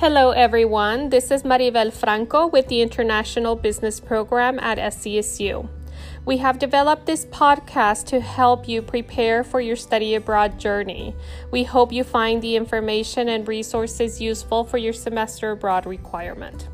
Hello, everyone. This is Maribel Franco with the International Business Program at SCSU. We have developed this podcast to help you prepare for your study abroad journey. We hope you find the information and resources useful for your semester abroad requirement.